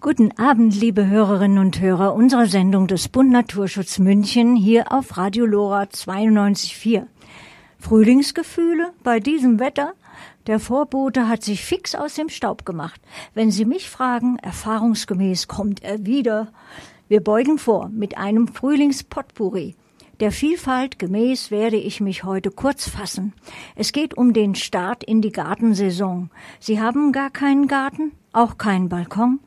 Guten Abend, liebe Hörerinnen und Hörer unserer Sendung des Bund Naturschutz München hier auf Radio Lora 92.4. Frühlingsgefühle bei diesem Wetter? Der Vorbote hat sich fix aus dem Staub gemacht. Wenn Sie mich fragen, erfahrungsgemäß kommt er wieder. Wir beugen vor mit einem Frühlingspotpourri. Der Vielfalt gemäß werde ich mich heute kurz fassen. Es geht um den Start in die Gartensaison. Sie haben gar keinen Garten, auch keinen Balkon.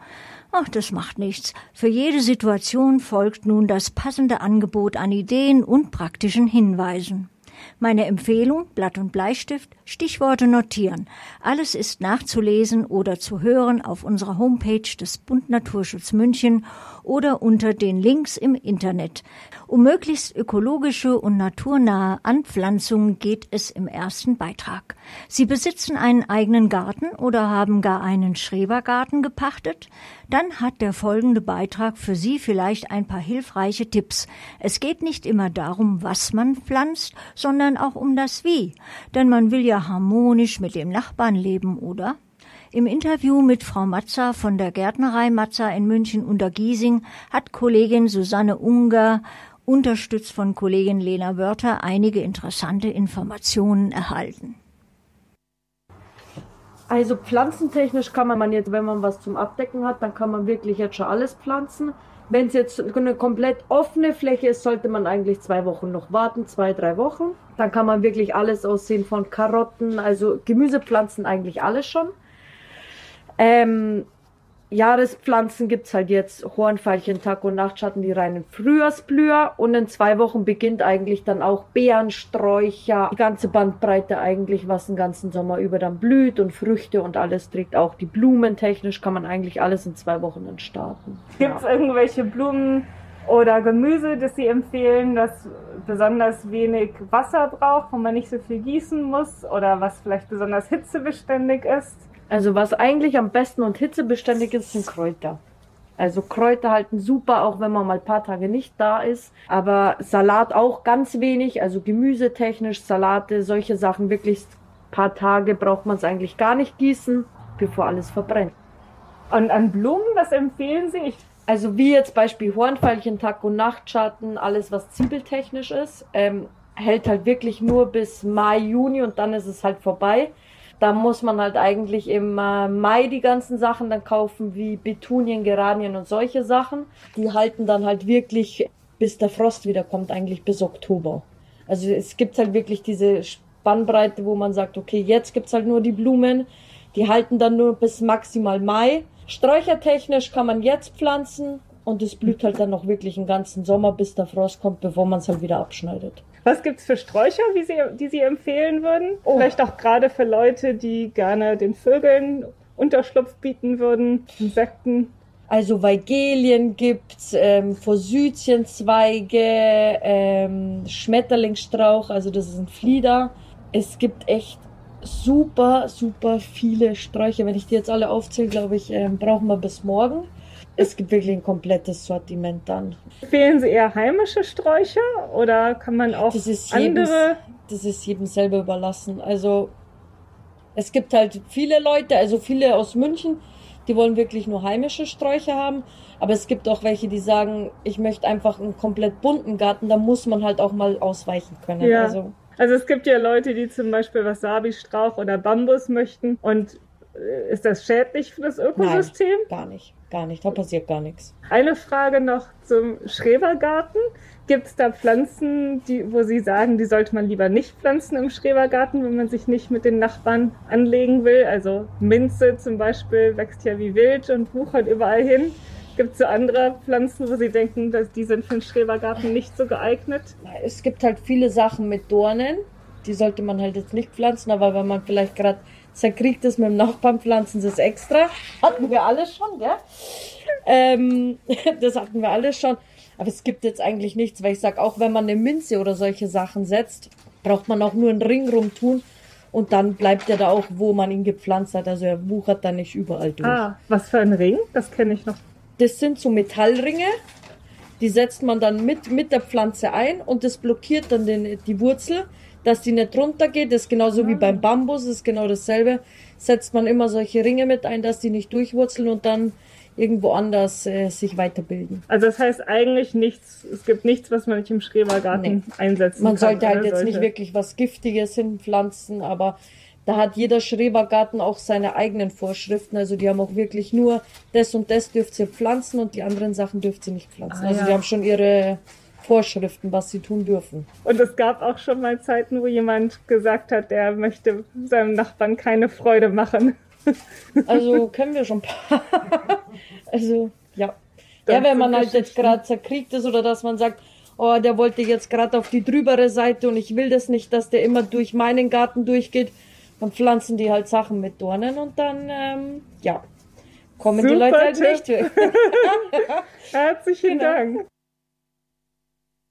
Ach, das macht nichts. Für jede Situation folgt nun das passende Angebot an Ideen und praktischen Hinweisen. Meine Empfehlung, Blatt und Bleistift, Stichworte notieren. Alles ist nachzulesen oder zu hören auf unserer Homepage des Bund Naturschutz München oder unter den Links im Internet. Um möglichst ökologische und naturnahe Anpflanzungen geht es im ersten Beitrag. Sie besitzen einen eigenen Garten oder haben gar einen Schrebergarten gepachtet? Dann hat der folgende Beitrag für Sie vielleicht ein paar hilfreiche Tipps. Es geht nicht immer darum, was man pflanzt, sondern auch um das Wie. Denn man will ja harmonisch mit dem Nachbarn leben, oder? Im Interview mit Frau Matzer von der Gärtnerei Matzer in München unter Giesing hat Kollegin Susanne Unger unterstützt von Kollegin Lena Wörter, einige interessante Informationen erhalten. Also pflanzentechnisch kann man jetzt, wenn man was zum Abdecken hat, dann kann man wirklich jetzt schon alles pflanzen. Wenn es jetzt eine komplett offene Fläche ist, sollte man eigentlich zwei Wochen noch warten, zwei, drei Wochen. Dann kann man wirklich alles aussehen von Karotten, also Gemüsepflanzen eigentlich alles schon. Ähm, Jahrespflanzen gibt es halt jetzt Hornfeilchen, Tag- und Nachtschatten, die reinen Frühjahrsblüher. Und in zwei Wochen beginnt eigentlich dann auch Beerensträucher, die ganze Bandbreite eigentlich, was den ganzen Sommer über dann blüht und Früchte und alles trägt. Auch die Blumen technisch kann man eigentlich alles in zwei Wochen dann starten. Gibt es ja. irgendwelche Blumen oder Gemüse, das Sie empfehlen, das besonders wenig Wasser braucht, wo man nicht so viel gießen muss oder was vielleicht besonders hitzebeständig ist? Also was eigentlich am besten und hitzebeständig ist, sind Kräuter. Also Kräuter halten super, auch wenn man mal ein paar Tage nicht da ist. Aber Salat auch ganz wenig, also gemüsetechnisch, Salate, solche Sachen wirklich ein paar Tage braucht man es eigentlich gar nicht gießen, bevor alles verbrennt. Und an Blumen, was empfehlen Sie? Ich also wie jetzt Beispiel Hornfeilchen, Tag- und Nachtschatten, alles was zwiebeltechnisch ist, ähm, hält halt wirklich nur bis Mai, Juni und dann ist es halt vorbei. Da muss man halt eigentlich im Mai die ganzen Sachen dann kaufen, wie Betunien, Geranien und solche Sachen. Die halten dann halt wirklich, bis der Frost wiederkommt, eigentlich bis Oktober. Also es gibt halt wirklich diese Spannbreite, wo man sagt, okay, jetzt gibt's halt nur die Blumen. Die halten dann nur bis maximal Mai. Sträuchertechnisch kann man jetzt pflanzen und es blüht halt dann noch wirklich den ganzen Sommer, bis der Frost kommt, bevor man es halt wieder abschneidet. Was gibt es für Sträucher, wie Sie, die Sie empfehlen würden? Oh. Vielleicht auch gerade für Leute, die gerne den Vögeln Unterschlupf bieten würden, Insekten. Also Weigelien gibt's, ähm, Forsythienzweige, ähm, Schmetterlingsstrauch, also das ist ein Flieder. Es gibt echt super, super viele Sträucher. Wenn ich die jetzt alle aufzähle, glaube ich, ähm, brauchen wir bis morgen. Es gibt wirklich ein komplettes Sortiment dann. Empfehlen Sie eher heimische Sträucher oder kann man auch das ist andere? Jedem, das ist jedem selber überlassen. Also es gibt halt viele Leute, also viele aus München, die wollen wirklich nur heimische Sträucher haben. Aber es gibt auch welche, die sagen, ich möchte einfach einen komplett bunten Garten. Da muss man halt auch mal ausweichen können. Ja. Also, also es gibt ja Leute, die zum Beispiel Wasabi-Strauch oder Bambus möchten. Und ist das schädlich für das Ökosystem? Nein, gar nicht. Gar nicht, da passiert gar nichts. Eine Frage noch zum Schrebergarten. Gibt es da Pflanzen, die, wo Sie sagen, die sollte man lieber nicht pflanzen im Schrebergarten, wenn man sich nicht mit den Nachbarn anlegen will? Also Minze zum Beispiel wächst ja wie wild und wuchert überall hin. Gibt es so andere Pflanzen, wo Sie denken, dass die sind für den Schrebergarten nicht so geeignet? Es gibt halt viele Sachen mit Dornen. Die sollte man halt jetzt nicht pflanzen, aber wenn man vielleicht gerade zerkriegt es mit dem Nachbarn, pflanzen sie es extra. Hatten wir alles schon, gell? Ähm, das hatten wir alles schon. Aber es gibt jetzt eigentlich nichts, weil ich sage, auch wenn man eine Minze oder solche Sachen setzt, braucht man auch nur einen Ring rum tun und dann bleibt er da auch, wo man ihn gepflanzt hat. Also er wuchert da nicht überall durch. Ah, was für ein Ring? Das kenne ich noch. Das sind so Metallringe. Die setzt man dann mit, mit der Pflanze ein und das blockiert dann den, die Wurzel dass die nicht runtergeht. Das ist genauso wie beim Bambus, das ist genau dasselbe. Setzt man immer solche Ringe mit ein, dass die nicht durchwurzeln und dann irgendwo anders äh, sich weiterbilden. Also das heißt eigentlich nichts, es gibt nichts, was man nicht im Schrebergarten Nee. einsetzen Man kann. sollte halt oder jetzt nicht wirklich was Giftiges hinpflanzen, aber da hat jeder Schrebergarten auch seine eigenen Vorschriften. Also die haben auch wirklich nur das und das dürft ihr pflanzen und die anderen Sachen dürft ihr nicht pflanzen. Ah, also ja. die haben schon ihre Vorschriften, was sie tun dürfen. Und es gab auch schon mal Zeiten, wo jemand gesagt hat, der möchte seinem Nachbarn keine Freude machen. Also kennen wir schon ein paar. also ja. Das Ja, wenn man halt jetzt gerade zerkriegt ist oder dass man sagt, oh, der wollte jetzt gerade auf die drübere Seite und ich will das nicht, dass der immer durch meinen Garten durchgeht, dann pflanzen die halt Sachen mit Dornen und dann, ähm, ja, kommen die Super Leute halt Tipp. nicht weg. Herzlichen Genau. Dank.